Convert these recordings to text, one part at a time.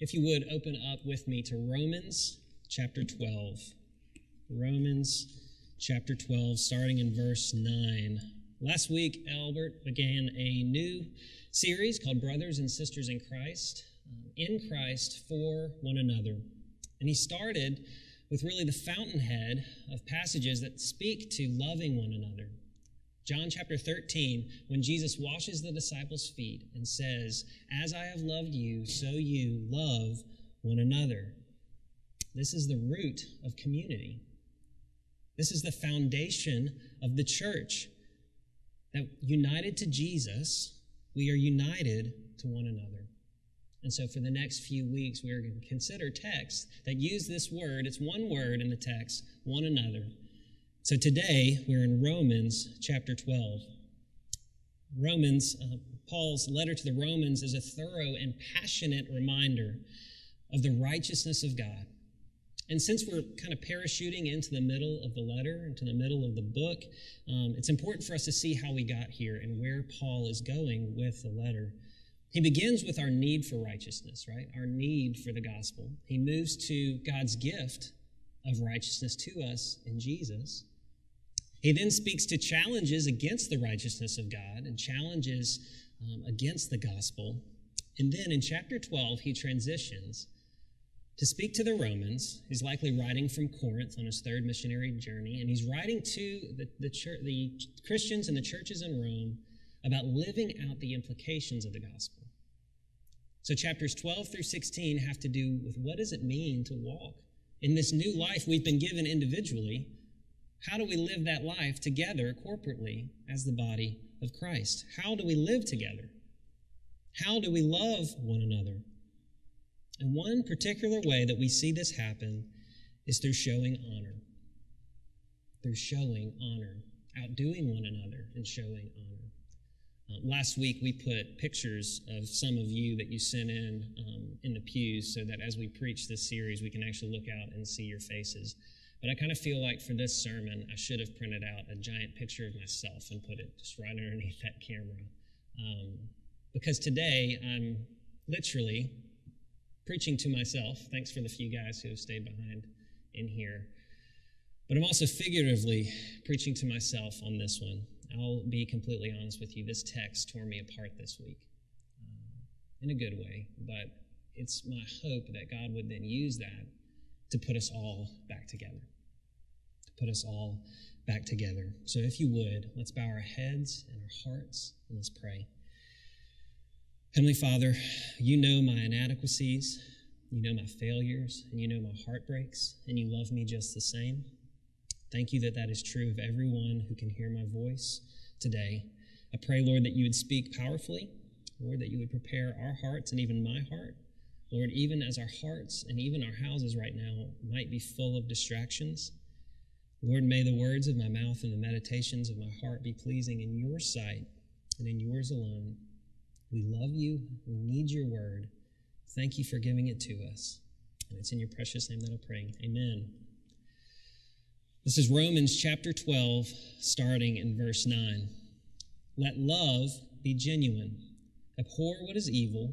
If you would open up with me to Romans chapter 12. Romans chapter 12, starting in verse 9. Last week, Albert began a new series called Brothers and Sisters in Christ, uh, in Christ for one another. And he started with really the fountainhead of passages that speak to loving one another. John chapter 13, when Jesus washes the disciples' feet and says, As I have loved you, so you love one another. This is the root of community. This is the foundation of the church. That united to Jesus, we are united to one another. And so, for the next few weeks, we are going to consider texts that use this word. It's one word in the text, one another. So, today we're in Romans chapter 12. Romans, uh, Paul's letter to the Romans is a thorough and passionate reminder of the righteousness of God and since we're kind of parachuting into the middle of the letter, into the middle of the book, um, it's important for us to see how we got here and where Paul is going with the letter. He begins with our need for righteousness, right? Our need for the gospel. He moves to God's gift of righteousness to us in Jesus. He then speaks to challenges against the righteousness of God and challenges um, against the gospel. And then in chapter 12, he transitions to speak to the Romans. He's likely writing from Corinth on his third missionary journey, and he's writing to the, the, church, the Christians and the churches in Rome about living out the implications of the gospel. So, chapters 12 through 16 have to do with what does it mean to walk in this new life we've been given individually? How do we live that life together corporately as the body of Christ? How do we live together? How do we love one another? And one particular way that we see this happen is through showing honor. Through showing honor, outdoing one another and showing honor. Uh, last week, we put pictures of some of you that you sent in um, in the pews so that as we preach this series, we can actually look out and see your faces. But I kind of feel like for this sermon, I should have printed out a giant picture of myself and put it just right underneath that camera. Um, because today, I'm literally preaching to myself. Thanks for the few guys who have stayed behind in here. But I'm also figuratively preaching to myself on this one. I'll be completely honest with you. This text tore me apart this week uh, in a good way, but it's my hope that God would then use that to put us all back together. To put us all back together. So if you would, let's bow our heads and our hearts and let's pray. Heavenly Father, you know my inadequacies, you know my failures, and you know my heartbreaks, and you love me just the same. Thank you that that is true of everyone who can hear my voice today. I pray, Lord, that you would speak powerfully, Lord, that you would prepare our hearts and even my heart. Lord, even as our hearts and even our houses right now might be full of distractions, Lord, may the words of my mouth and the meditations of my heart be pleasing in your sight and in yours alone. We love you. We need your word. Thank you for giving it to us. And it's in your precious name that I pray. Amen. This is Romans chapter 12, starting in verse 9. Let love be genuine. Abhor what is evil.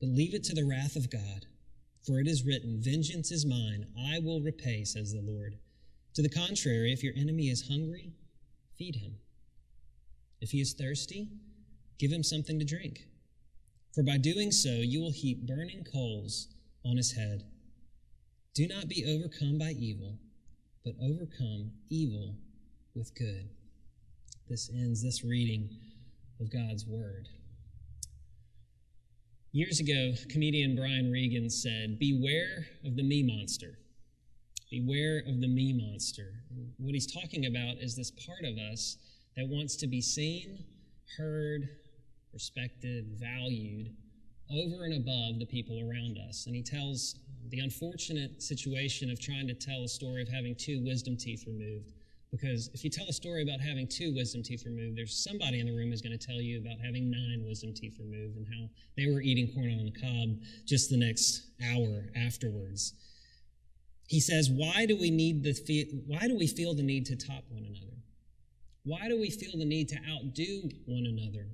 but leave it to the wrath of God. For it is written, Vengeance is mine, I will repay, says the Lord. To the contrary, if your enemy is hungry, feed him. If he is thirsty, give him something to drink. For by doing so, you will heap burning coals on his head. Do not be overcome by evil, but overcome evil with good. This ends this reading of God's Word. Years ago, comedian Brian Regan said, Beware of the me monster. Beware of the me monster. What he's talking about is this part of us that wants to be seen, heard, respected, valued over and above the people around us. And he tells the unfortunate situation of trying to tell a story of having two wisdom teeth removed because if you tell a story about having two wisdom teeth removed, there's somebody in the room who's going to tell you about having nine wisdom teeth removed and how they were eating corn on the cob just the next hour afterwards. He says, "Why do we need the why do we feel the need to top one another? Why do we feel the need to outdo one another?"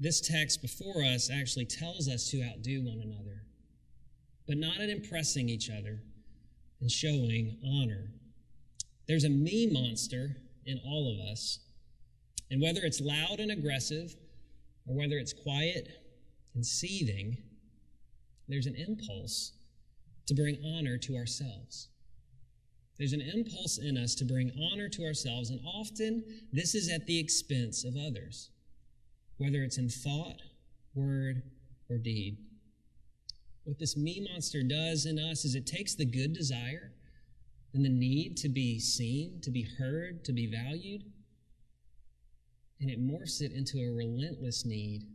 This text before us actually tells us to outdo one another, but not in impressing each other and showing honor there's a me monster in all of us. And whether it's loud and aggressive or whether it's quiet and seething, there's an impulse to bring honor to ourselves. There's an impulse in us to bring honor to ourselves, and often this is at the expense of others, whether it's in thought, word, or deed. What this me monster does in us is it takes the good desire and the need to be seen, to be heard, to be valued. And it morphs it into a relentless need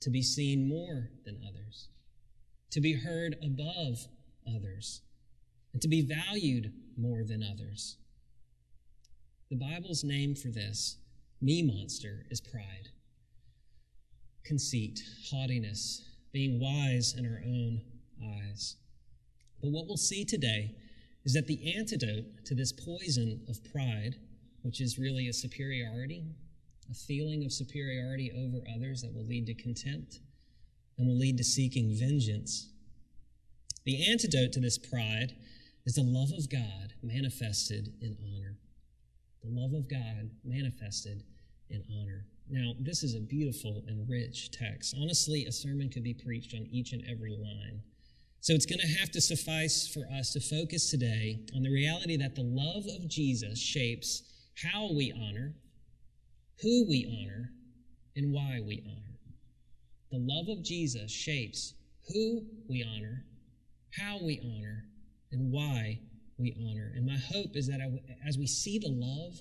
to be seen more than others, to be heard above others, and to be valued more than others. The Bible's name for this, me monster, is pride, conceit, haughtiness, being wise in our own eyes. But what we'll see today is that the antidote to this poison of pride, which is really a superiority, a feeling of superiority over others that will lead to contempt and will lead to seeking vengeance. The antidote to this pride is the love of God manifested in honor. The love of God manifested in honor. Now, this is a beautiful and rich text. Honestly, a sermon could be preached on each and every line. So it's going to have to suffice for us to focus today on the reality that the love of Jesus shapes how we honor, who we honor, and why we honor. The love of Jesus shapes who we honor, how we honor, and why we honor. And my hope is that as we see the love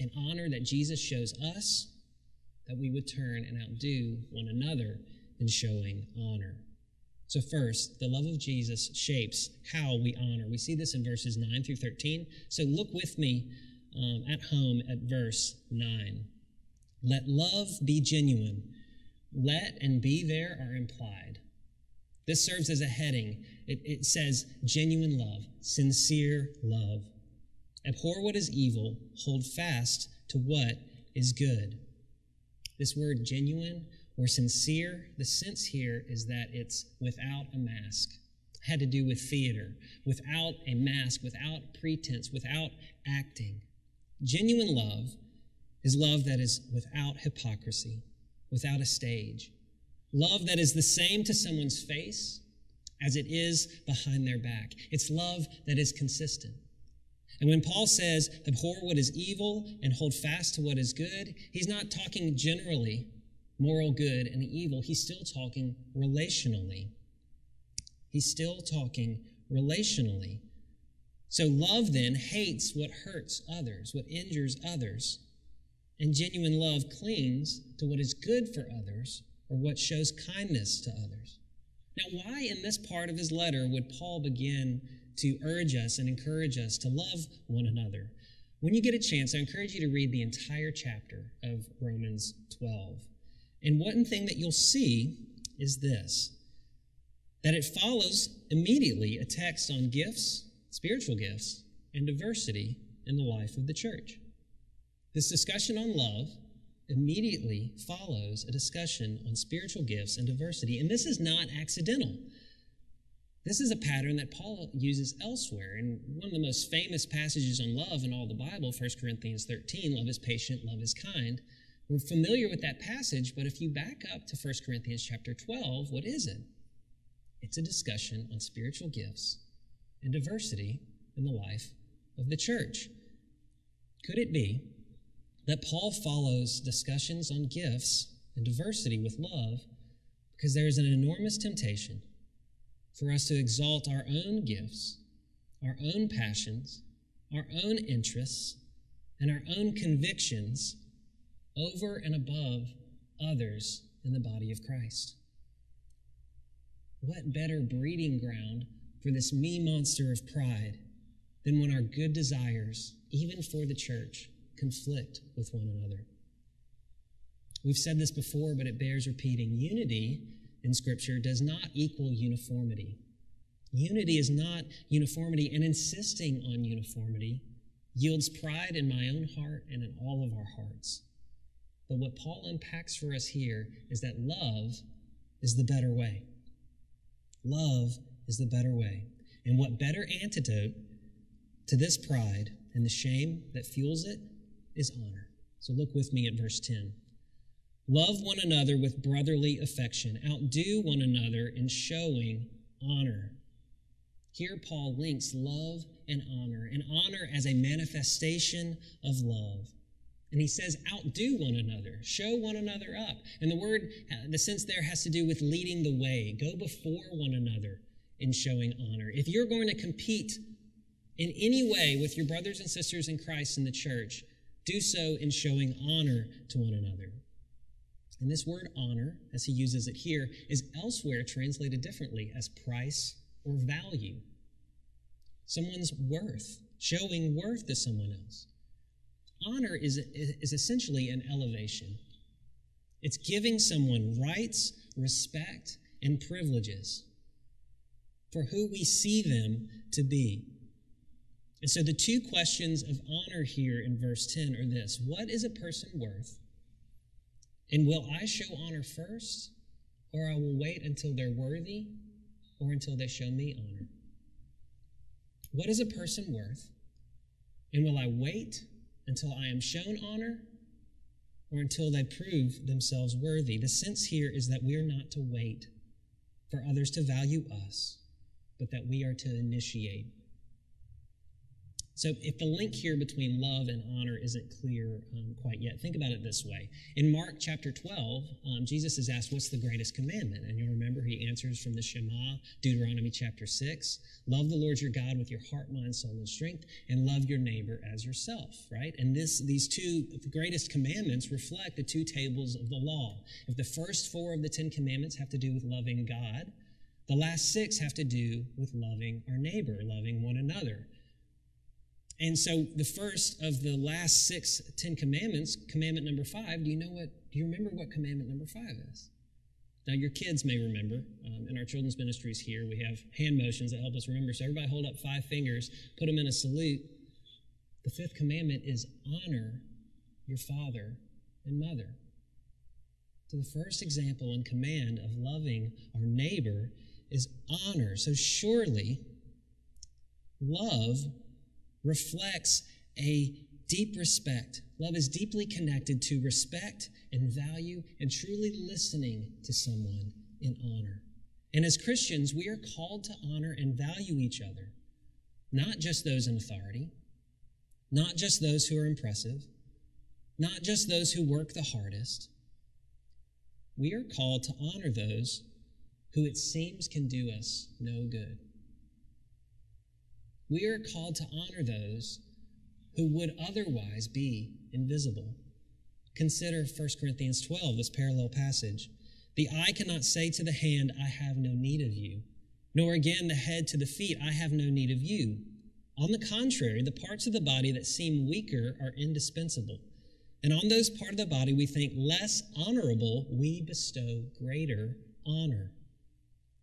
and honor that Jesus shows us, that we would turn and outdo one another in showing honor. So, first, the love of Jesus shapes how we honor. We see this in verses 9 through 13. So, look with me um, at home at verse 9. Let love be genuine. Let and be there are implied. This serves as a heading. It, it says genuine love, sincere love. Abhor what is evil, hold fast to what is good. This word genuine or sincere, the sense here is that it's without a mask. It had to do with theater, without a mask, without pretense, without acting. Genuine love is love that is without hypocrisy, without a stage. Love that is the same to someone's face as it is behind their back. It's love that is consistent. And when Paul says, abhor what is evil and hold fast to what is good, he's not talking generally moral good and evil, he's still talking relationally. He's still talking relationally. So love then hates what hurts others, what injures others. And genuine love clings to what is good for others or what shows kindness to others. Now, why in this part of his letter would Paul begin to urge us and encourage us to love one another? When you get a chance, I encourage you to read the entire chapter of Romans 12. And one thing that you'll see is this that it follows immediately a text on gifts, spiritual gifts, and diversity in the life of the church. This discussion on love immediately follows a discussion on spiritual gifts and diversity. And this is not accidental. This is a pattern that Paul uses elsewhere. In one of the most famous passages on love in all the Bible, 1 Corinthians 13, love is patient, love is kind. We're familiar with that passage, but if you back up to 1 Corinthians chapter 12, what is it? It's a discussion on spiritual gifts and diversity in the life of the church. Could it be that Paul follows discussions on gifts and diversity with love because there is an enormous temptation for us to exalt our own gifts, our own passions, our own interests, and our own convictions over and above others in the body of Christ. What better breeding ground for this me monster of pride than when our good desires, even for the church, conflict with one another? We've said this before, but it bears repeating. Unity in Scripture does not equal uniformity. Unity is not uniformity, and insisting on uniformity yields pride in my own heart and in all of our hearts. But what Paul unpacks for us here is that love is the better way. Love is the better way. And what better antidote to this pride and the shame that fuels it is honor. So look with me at verse 10. Love one another with brotherly affection. Outdo one another in showing honor. Here, Paul links love and honor, and honor as a manifestation of love. And he says, outdo one another, show one another up. And the word, uh, the sense there has to do with leading the way. Go before one another in showing honor. If you're going to compete in any way with your brothers and sisters in Christ in the church, do so in showing honor to one another. And this word honor, as he uses it here, is elsewhere translated differently as price or value. Someone's worth, showing worth to someone else. Honor is, is essentially an elevation. It's giving someone rights, respect, and privileges for who we see them to be. And so the two questions of honor here in verse 10 are this What is a person worth? And will I show honor first, or I will wait until they're worthy, or until they show me honor? What is a person worth? And will I wait until I am shown honor, or until they prove themselves worthy? The sense here is that we are not to wait for others to value us, but that we are to initiate so, if the link here between love and honor isn't clear um, quite yet, think about it this way. In Mark chapter 12, um, Jesus is asked, What's the greatest commandment? And you'll remember he answers from the Shema, Deuteronomy chapter 6 Love the Lord your God with your heart, mind, soul, and strength, and love your neighbor as yourself, right? And this, these two greatest commandments reflect the two tables of the law. If the first four of the Ten Commandments have to do with loving God, the last six have to do with loving our neighbor, loving one another. And so the first of the last six Ten Commandments, commandment number five, do you know what, do you remember what commandment number five is? Now, your kids may remember. Um, in our children's ministries here, we have hand motions that help us remember. So, everybody hold up five fingers, put them in a salute. The fifth commandment is honor your father and mother. So, the first example and command of loving our neighbor is honor. So, surely, love reflects a deep respect. Love is deeply connected to respect and value and truly listening to someone in honor. And as Christians, we are called to honor and value each other, not just those in authority, not just those who are impressive, not just those who work the hardest. We are called to honor those who it seems can do us no good. We are called to honor those who would otherwise be invisible. Consider 1 Corinthians 12, this parallel passage. The eye cannot say to the hand, I have no need of you, nor again the head to the feet, I have no need of you. On the contrary, the parts of the body that seem weaker are indispensable. And on those parts of the body we think less honorable, we bestow greater honor.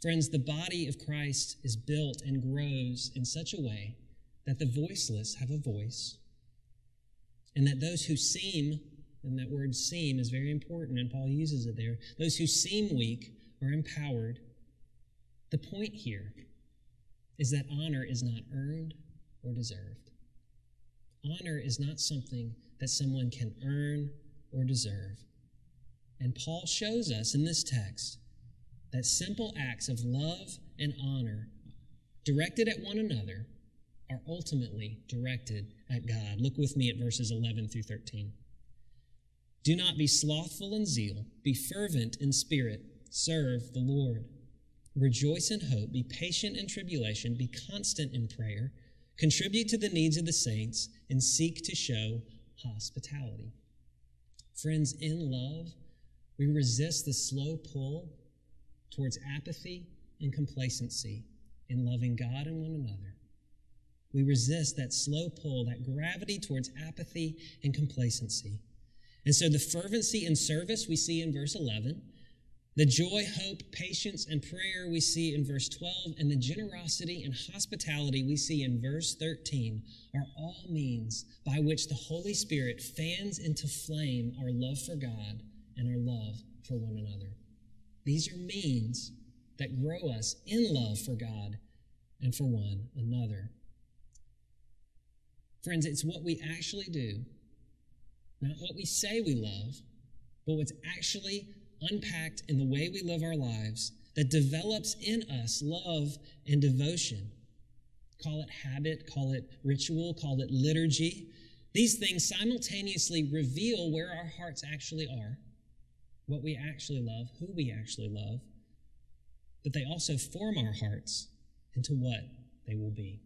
Friends, the body of Christ is built and grows in such a way that the voiceless have a voice, And that those who seem, and that word seem is very important, and Paul uses it there, those who seem weak are empowered. The point here is that honor is not earned or deserved. Honor is not something that someone can earn or deserve. And Paul shows us in this text that simple acts of love and honor directed at one another are ultimately directed at God. Look with me at verses 11 through 13. Do not be slothful in zeal, be fervent in spirit, serve the Lord. Rejoice in hope, be patient in tribulation, be constant in prayer, contribute to the needs of the saints, and seek to show hospitality. Friends, in love, we resist the slow pull towards apathy and complacency in loving God and one another. We resist that slow pull, that gravity towards apathy and complacency. And so the fervency and service we see in verse 11, the joy, hope, patience, and prayer we see in verse 12, and the generosity and hospitality we see in verse 13 are all means by which the Holy Spirit fans into flame our love for God and our love for one another. These are means that grow us in love for God and for one another. Friends, it's what we actually do, not what we say we love, but what's actually unpacked in the way we live our lives that develops in us love and devotion. Call it habit, call it ritual, call it liturgy. These things simultaneously reveal where our hearts actually are, what we actually love, who we actually love, but they also form our hearts into what they will be.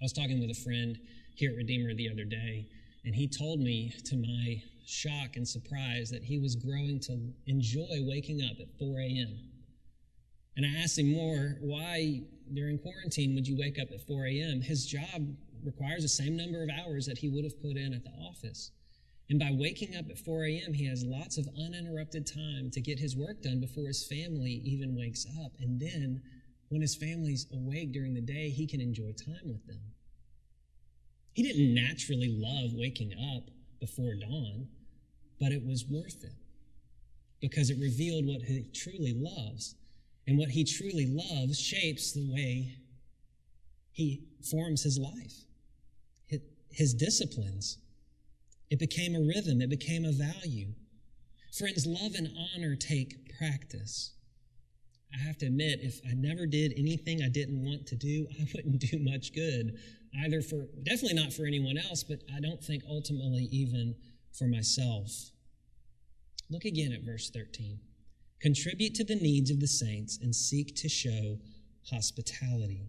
I was talking with a friend here at Redeemer the other day, and he told me to my shock and surprise that he was growing to enjoy waking up at 4 a.m. And I asked him more, why during quarantine would you wake up at 4 a.m.? His job requires the same number of hours that he would have put in at the office. And by waking up at 4 a.m., he has lots of uninterrupted time to get his work done before his family even wakes up. And then, when his family's awake during the day, he can enjoy time with them. He didn't naturally love waking up before dawn, but it was worth it because it revealed what he truly loves. And what he truly loves shapes the way he forms his life, his disciplines. It became a rhythm, it became a value. Friends, love and honor take practice. I have to admit, if I never did anything I didn't want to do, I wouldn't do much good, either for, definitely not for anyone else, but I don't think ultimately even for myself. Look again at verse 13. Contribute to the needs of the saints and seek to show hospitality.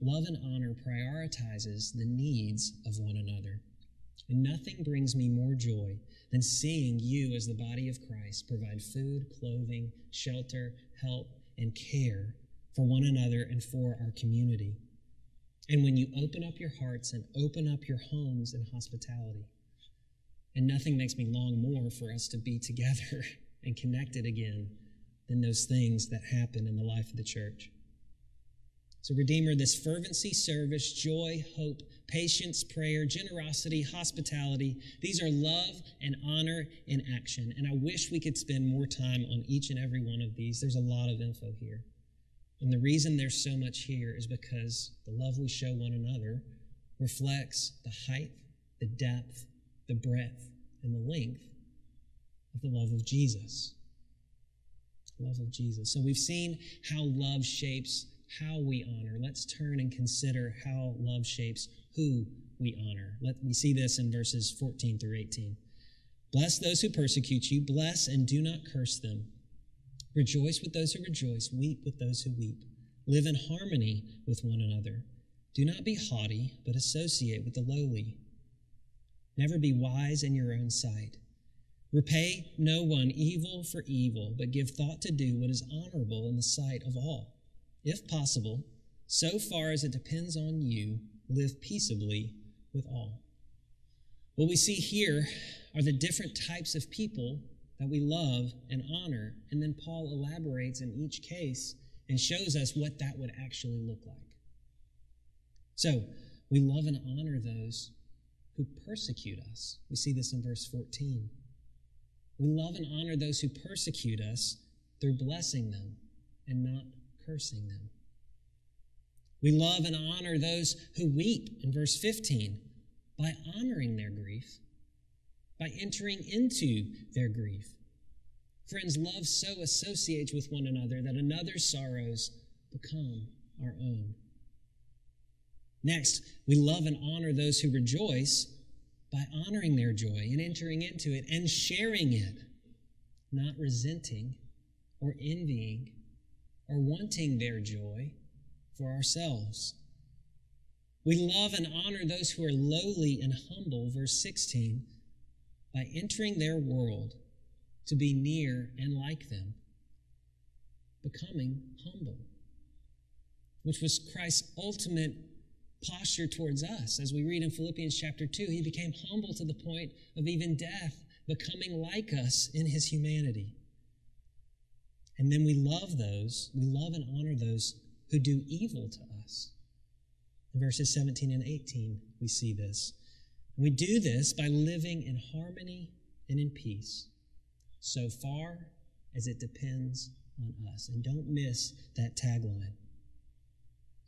Love and honor prioritizes the needs of one another. And nothing brings me more joy than seeing you, as the body of Christ, provide food, clothing, shelter, help, and care for one another and for our community. And when you open up your hearts and open up your homes in hospitality, and nothing makes me long more for us to be together and connected again than those things that happen in the life of the church. So, Redeemer, this fervency, service, joy, hope, patience, prayer, generosity, hospitality, these are love and honor in action. And I wish we could spend more time on each and every one of these. There's a lot of info here. And the reason there's so much here is because the love we show one another reflects the height, the depth, the breadth, and the length of the love of Jesus. Love of Jesus. So we've seen how love shapes how we honor. Let's turn and consider how love shapes who we honor. Let we see this in verses 14 through 18. Bless those who persecute you, bless and do not curse them. Rejoice with those who rejoice, weep with those who weep. Live in harmony with one another. Do not be haughty, but associate with the lowly. Never be wise in your own sight. Repay no one evil for evil, but give thought to do what is honorable in the sight of all. If possible, so far as it depends on you, live peaceably with all. What we see here are the different types of people that we love and honor, and then Paul elaborates in each case and shows us what that would actually look like. So, we love and honor those who persecute us. We see this in verse 14. We love and honor those who persecute us through blessing them and not cursing them. We love and honor those who weep in verse 15 by honoring their grief, by entering into their grief. Friends, love so associates with one another that another's sorrows become our own. Next, we love and honor those who rejoice by honoring their joy and entering into it and sharing it, not resenting or envying or wanting their joy for ourselves. We love and honor those who are lowly and humble, verse 16, by entering their world to be near and like them, becoming humble, which was Christ's ultimate posture towards us. As we read in Philippians chapter 2, he became humble to the point of even death, becoming like us in his humanity. And then we love those, we love and honor those who do evil to us. In verses 17 and 18, we see this. We do this by living in harmony and in peace, so far as it depends on us. And don't miss that tagline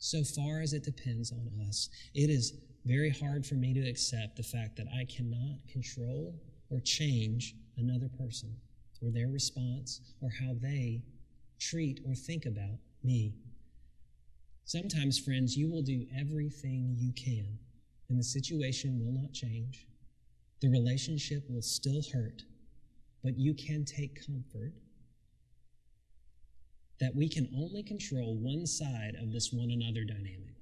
so far as it depends on us. It is very hard for me to accept the fact that I cannot control or change another person or their response or how they treat or think about me. Sometimes, friends, you will do everything you can, and the situation will not change. The relationship will still hurt, but you can take comfort that we can only control one side of this one another dynamic.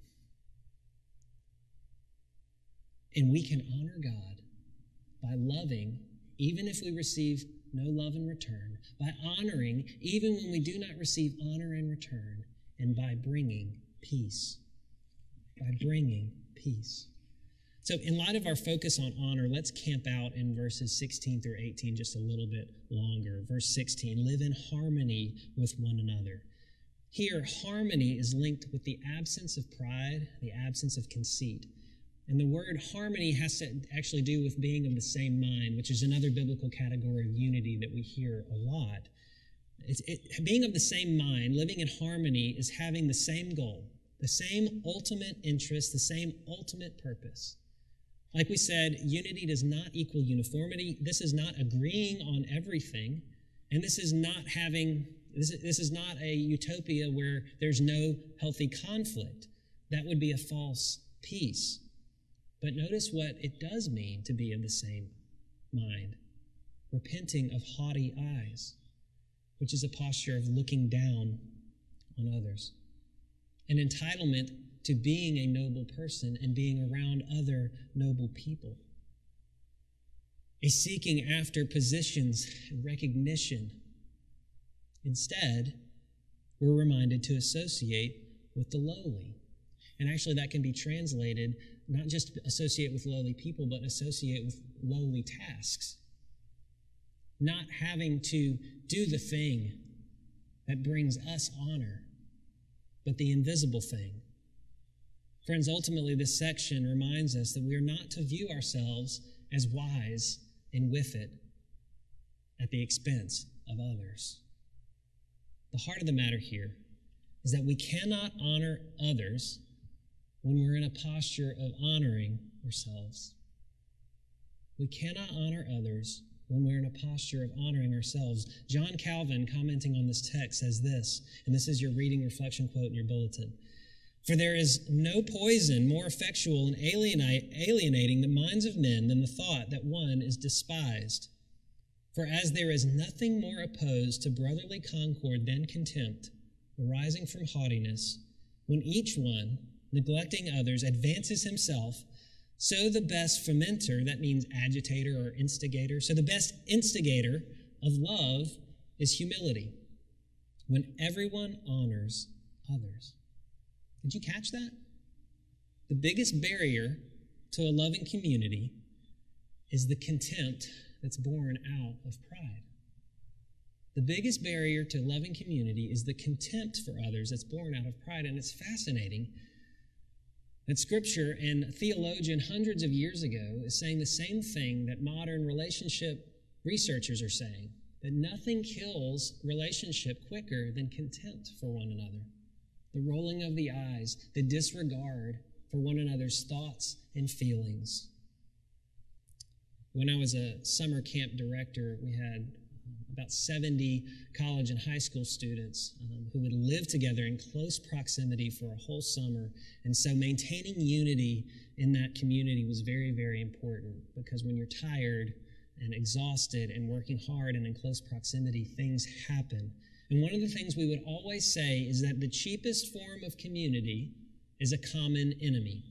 And we can honor God by loving, even if we receive no love in return, by honoring, even when we do not receive honor in return, and by bringing peace. By bringing peace. So, in light of our focus on honor, let's camp out in verses 16 through 18 just a little bit longer. Verse 16 live in harmony with one another. Here, harmony is linked with the absence of pride, the absence of conceit. And the word harmony has to actually do with being of the same mind, which is another biblical category of unity that we hear a lot. It, being of the same mind, living in harmony, is having the same goal, the same ultimate interest, the same ultimate purpose. Like we said, unity does not equal uniformity. This is not agreeing on everything, and this is not having, this is, this is not a utopia where there's no healthy conflict. That would be a false peace. But notice what it does mean to be of the same mind repenting of haughty eyes, which is a posture of looking down on others. An entitlement to being a noble person and being around other noble people. A seeking after positions and recognition. Instead, we're reminded to associate with the lowly. And actually, that can be translated not just associate with lowly people, but associate with lowly tasks. Not having to do the thing that brings us honor, but the invisible thing Friends, ultimately, this section reminds us that we are not to view ourselves as wise and with it at the expense of others. The heart of the matter here is that we cannot honor others when we're in a posture of honoring ourselves. We cannot honor others when we're in a posture of honoring ourselves. John Calvin, commenting on this text, says this, and this is your reading reflection quote in your bulletin. For there is no poison more effectual in alienating the minds of men than the thought that one is despised. For as there is nothing more opposed to brotherly concord than contempt, arising from haughtiness, when each one, neglecting others, advances himself, so the best fomenter, that means agitator or instigator, so the best instigator of love is humility, when everyone honors others. Did you catch that? The biggest barrier to a loving community is the contempt that's born out of pride. The biggest barrier to loving community is the contempt for others that's born out of pride. And it's fascinating That scripture and theologian hundreds of years ago is saying the same thing that modern relationship researchers are saying that nothing kills relationship quicker than contempt for one another. The rolling of the eyes, the disregard for one another's thoughts and feelings. When I was a summer camp director, we had about 70 college and high school students um, who would live together in close proximity for a whole summer. And so maintaining unity in that community was very, very important because when you're tired and exhausted and working hard and in close proximity, things happen. And one of the things we would always say is that the cheapest form of community is a common enemy.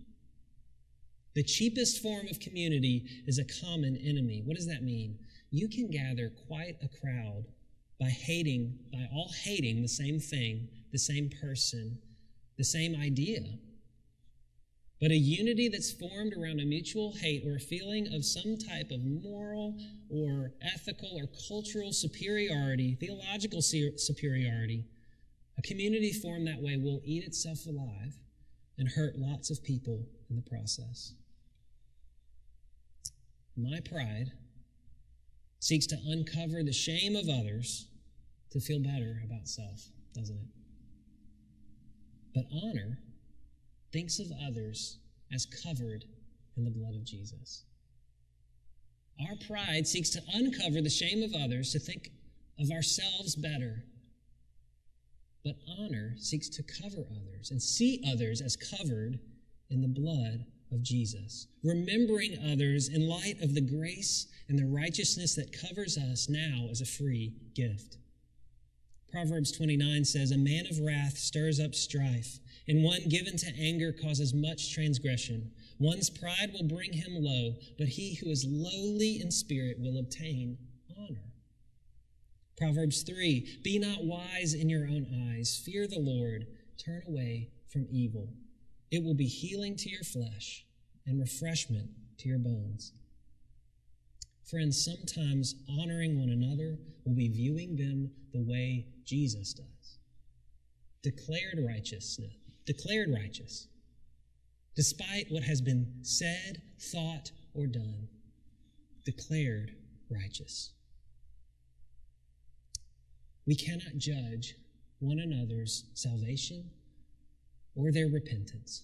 The cheapest form of community is a common enemy. What does that mean? You can gather quite a crowd by hating, by all hating the same thing, the same person, the same idea. But a unity that's formed around a mutual hate or a feeling of some type of moral or ethical or cultural superiority, theological superiority, a community formed that way will eat itself alive and hurt lots of people in the process. My pride seeks to uncover the shame of others to feel better about self, doesn't it? But honor thinks of others as covered in the blood of Jesus. Our pride seeks to uncover the shame of others to think of ourselves better. But honor seeks to cover others and see others as covered in the blood of Jesus, remembering others in light of the grace and the righteousness that covers us now as a free gift. Proverbs 29 says, A man of wrath stirs up strife, and one given to anger causes much transgression. One's pride will bring him low, but he who is lowly in spirit will obtain honor. Proverbs 3 Be not wise in your own eyes, fear the Lord, turn away from evil. It will be healing to your flesh and refreshment to your bones. Friends, sometimes honoring one another will be viewing them the way Jesus does. Declared righteousness, declared righteous, despite what has been said, thought, or done, declared righteous. We cannot judge one another's salvation or their repentance.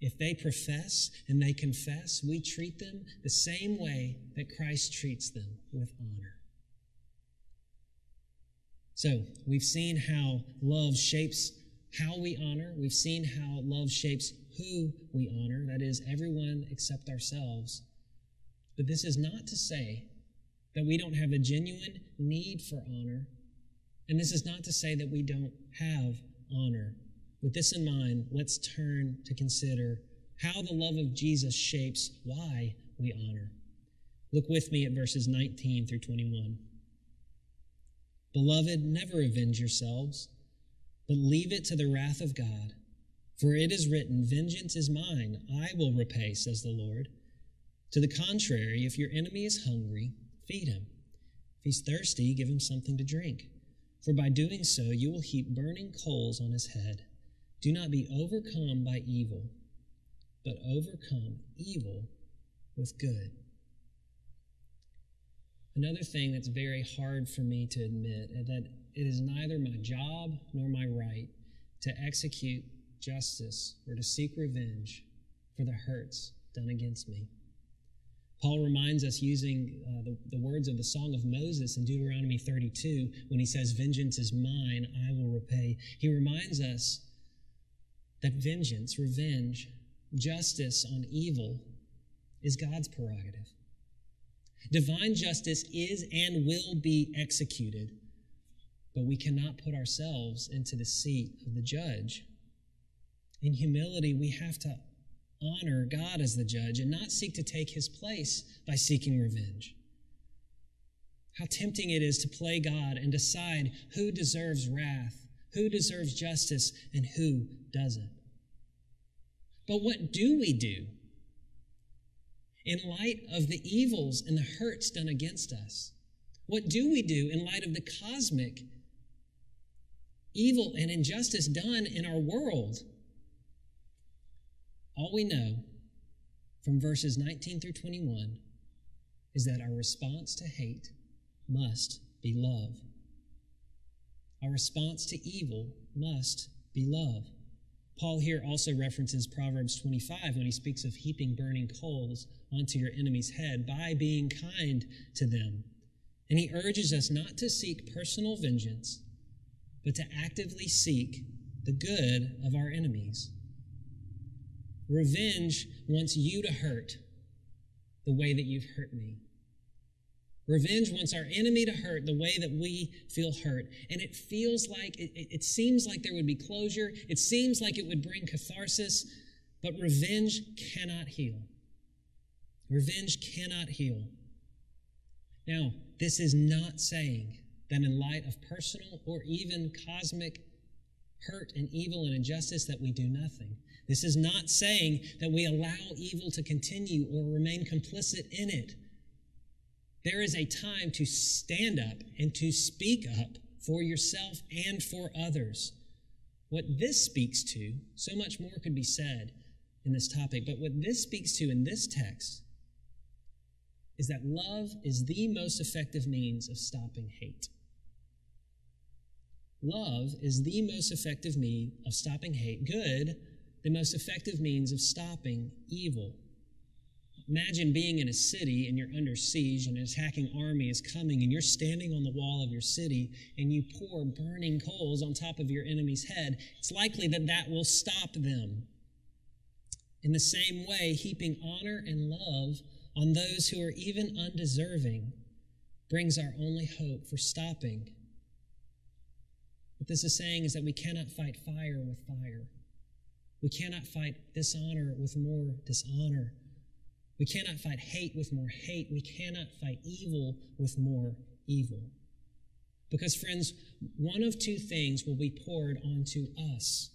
If they profess and they confess, we treat them the same way that Christ treats them with honor. So, we've seen how love shapes how we honor. We've seen how love shapes who we honor, that is, everyone except ourselves. But this is not to say that we don't have a genuine need for honor. And this is not to say that we don't have honor. With this in mind, let's turn to consider how the love of Jesus shapes why we honor. Look with me at verses 19 through 21. Beloved, never avenge yourselves, but leave it to the wrath of God. For it is written, Vengeance is mine, I will repay, says the Lord. To the contrary, if your enemy is hungry, feed him. If he's thirsty, give him something to drink. For by doing so, you will heap burning coals on his head. Do not be overcome by evil, but overcome evil with good. Another thing that's very hard for me to admit is that it is neither my job nor my right to execute justice or to seek revenge for the hurts done against me. Paul reminds us using uh, the, the words of the Song of Moses in Deuteronomy 32 when he says, Vengeance is mine, I will repay. He reminds us that vengeance, revenge, justice on evil is God's prerogative. Divine justice is and will be executed, but we cannot put ourselves into the seat of the judge. In humility, we have to honor God as the judge and not seek to take his place by seeking revenge. How tempting it is to play God and decide who deserves wrath, who deserves justice, and who doesn't. But what do we do in light of the evils and the hurts done against us? What do we do in light of the cosmic evil and injustice done in our world? All we know from verses 19 through 21 is that our response to hate must be love. Our response to evil must be love. Paul here also references Proverbs 25 when he speaks of heaping burning coals onto your enemy's head by being kind to them. And he urges us not to seek personal vengeance, but to actively seek the good of our enemies. Revenge wants you to hurt the way that you've hurt me. Revenge wants our enemy to hurt the way that we feel hurt. And it feels like, it, it, seems like there would be closure. It seems like it would bring catharsis, but revenge cannot heal. Revenge cannot heal. Now, this is not saying that in light of personal or even cosmic hurt and evil and injustice that we do nothing. This is not saying that we allow evil to continue or remain complicit in it. There is a time to stand up and to speak up for yourself and for others. What this speaks to, so much more could be said in this topic, but what this speaks to in this text is that love is the most effective means of stopping hate. Love is the most effective means of stopping hate. Good, the most effective means of stopping evil. Imagine being in a city and you're under siege and an attacking army is coming and you're standing on the wall of your city and you pour burning coals on top of your enemy's head. It's likely that that will stop them. In the same way, heaping honor and love on those who are even undeserving brings our only hope for stopping. What this is saying is that we cannot fight fire with fire. We cannot fight dishonor with more dishonor. We cannot fight hate with more hate. We cannot fight evil with more evil. Because, friends, one of two things will be poured onto us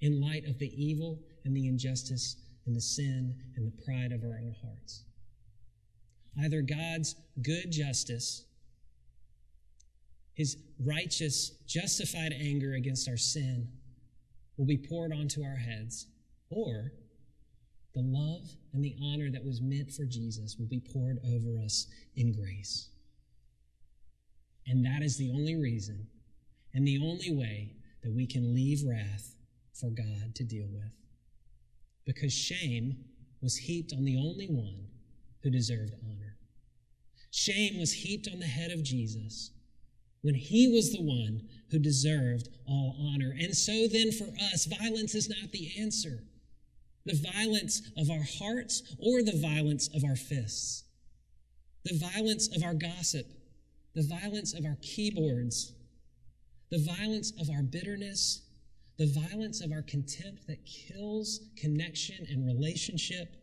in light of the evil and the injustice and the sin and the pride of our own hearts. Either God's good justice, his righteous, justified anger against our sin will be poured onto our heads, or the love and the honor that was meant for Jesus will be poured over us in grace. And that is the only reason and the only way that we can leave wrath for God to deal with. Because shame was heaped on the only one who deserved honor. Shame was heaped on the head of Jesus when he was the one who deserved all honor. And so then for us, violence is not the answer the violence of our hearts or the violence of our fists, the violence of our gossip, the violence of our keyboards, the violence of our bitterness, the violence of our contempt that kills connection and relationship,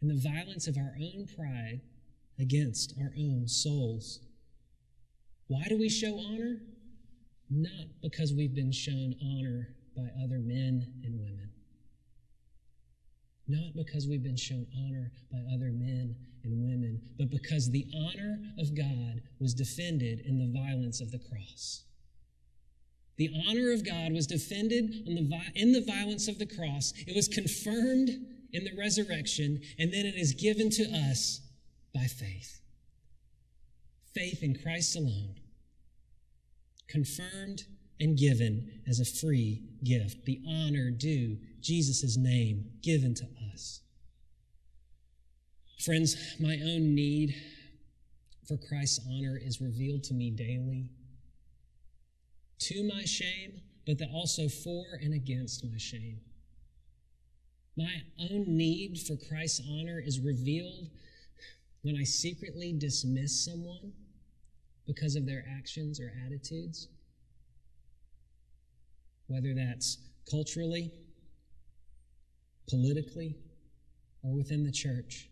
and the violence of our own pride against our own souls. Why do we show honor? Not because we've been shown honor by other men and women not because we've been shown honor by other men and women, but because the honor of God was defended in the violence of the cross. The honor of God was defended in the violence of the cross. It was confirmed in the resurrection, and then it is given to us by faith. Faith in Christ alone, confirmed and given as a free gift. The honor due Jesus' name given to us. Friends, my own need for Christ's honor is revealed to me daily, to my shame, but also for and against my shame. My own need for Christ's honor is revealed when I secretly dismiss someone because of their actions or attitudes, whether that's culturally politically, or within the church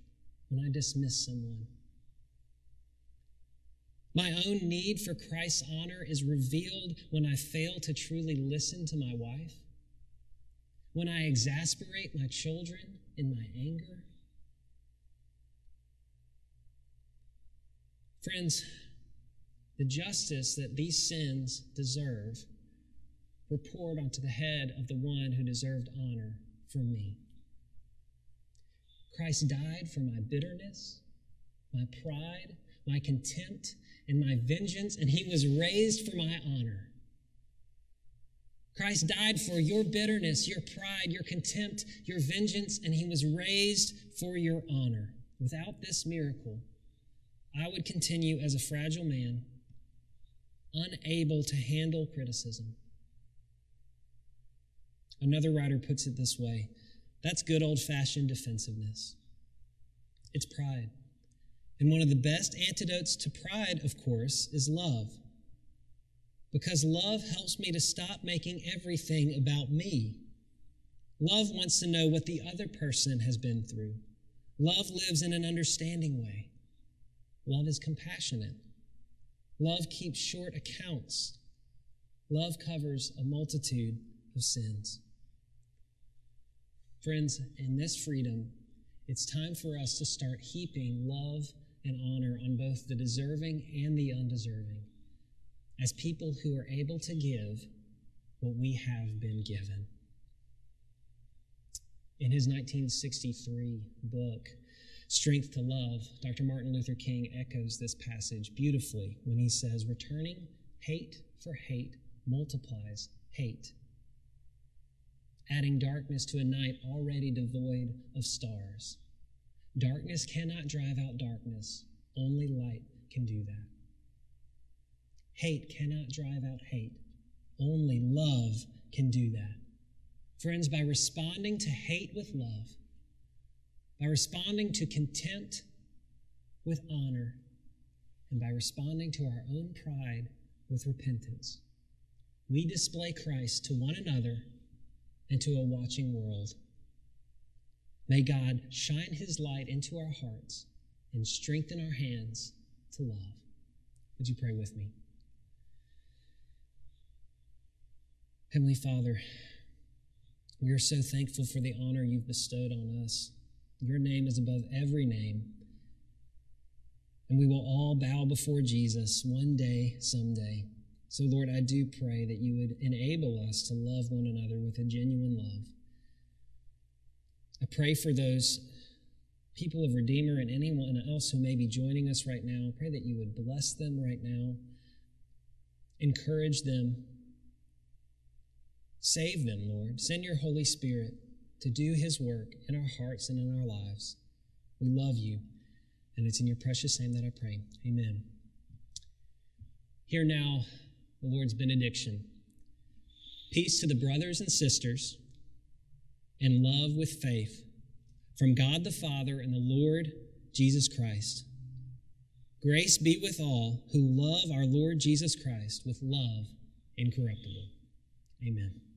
when I dismiss someone. My own need for Christ's honor is revealed when I fail to truly listen to my wife, when I exasperate my children in my anger. Friends, the justice that these sins deserve were poured onto the head of the one who deserved honor for me. Christ died for my bitterness, my pride, my contempt, and my vengeance, and he was raised for my honor. Christ died for your bitterness, your pride, your contempt, your vengeance, and he was raised for your honor. Without this miracle, I would continue as a fragile man, unable to handle criticism. Another writer puts it this way that's good old fashioned defensiveness. It's pride. And one of the best antidotes to pride, of course, is love. Because love helps me to stop making everything about me. Love wants to know what the other person has been through. Love lives in an understanding way. Love is compassionate. Love keeps short accounts. Love covers a multitude of sins. Friends, in this freedom, it's time for us to start heaping love and honor on both the deserving and the undeserving as people who are able to give what we have been given. In his 1963 book, Strength to Love, Dr. Martin Luther King echoes this passage beautifully when he says, Returning hate for hate multiplies hate, adding darkness to a night already devoid of stars. Darkness cannot drive out darkness, only light can do that. Hate cannot drive out hate, only love can do that. Friends, by responding to hate with love, by responding to contempt with honor, and by responding to our own pride with repentance, we display Christ to one another and to a watching world. May God shine his light into our hearts and strengthen our hands to love. Would you pray with me? Heavenly Father, we are so thankful for the honor you've bestowed on us. Your name is above every name. And we will all bow before Jesus one day, someday. So, Lord, I do pray that you would enable us to love one another with a genuine love. I pray for those people of Redeemer and anyone else who may be joining us right now. I pray that you would bless them right now, encourage them, save them, Lord. Send your Holy Spirit to do his work in our hearts and in our lives. We love you, and it's in your precious name that I pray. Amen. Hear now the Lord's benediction. Peace to the brothers and sisters, and love with faith from God the Father and the Lord Jesus Christ. Grace be with all who love our Lord Jesus Christ with love incorruptible. Amen.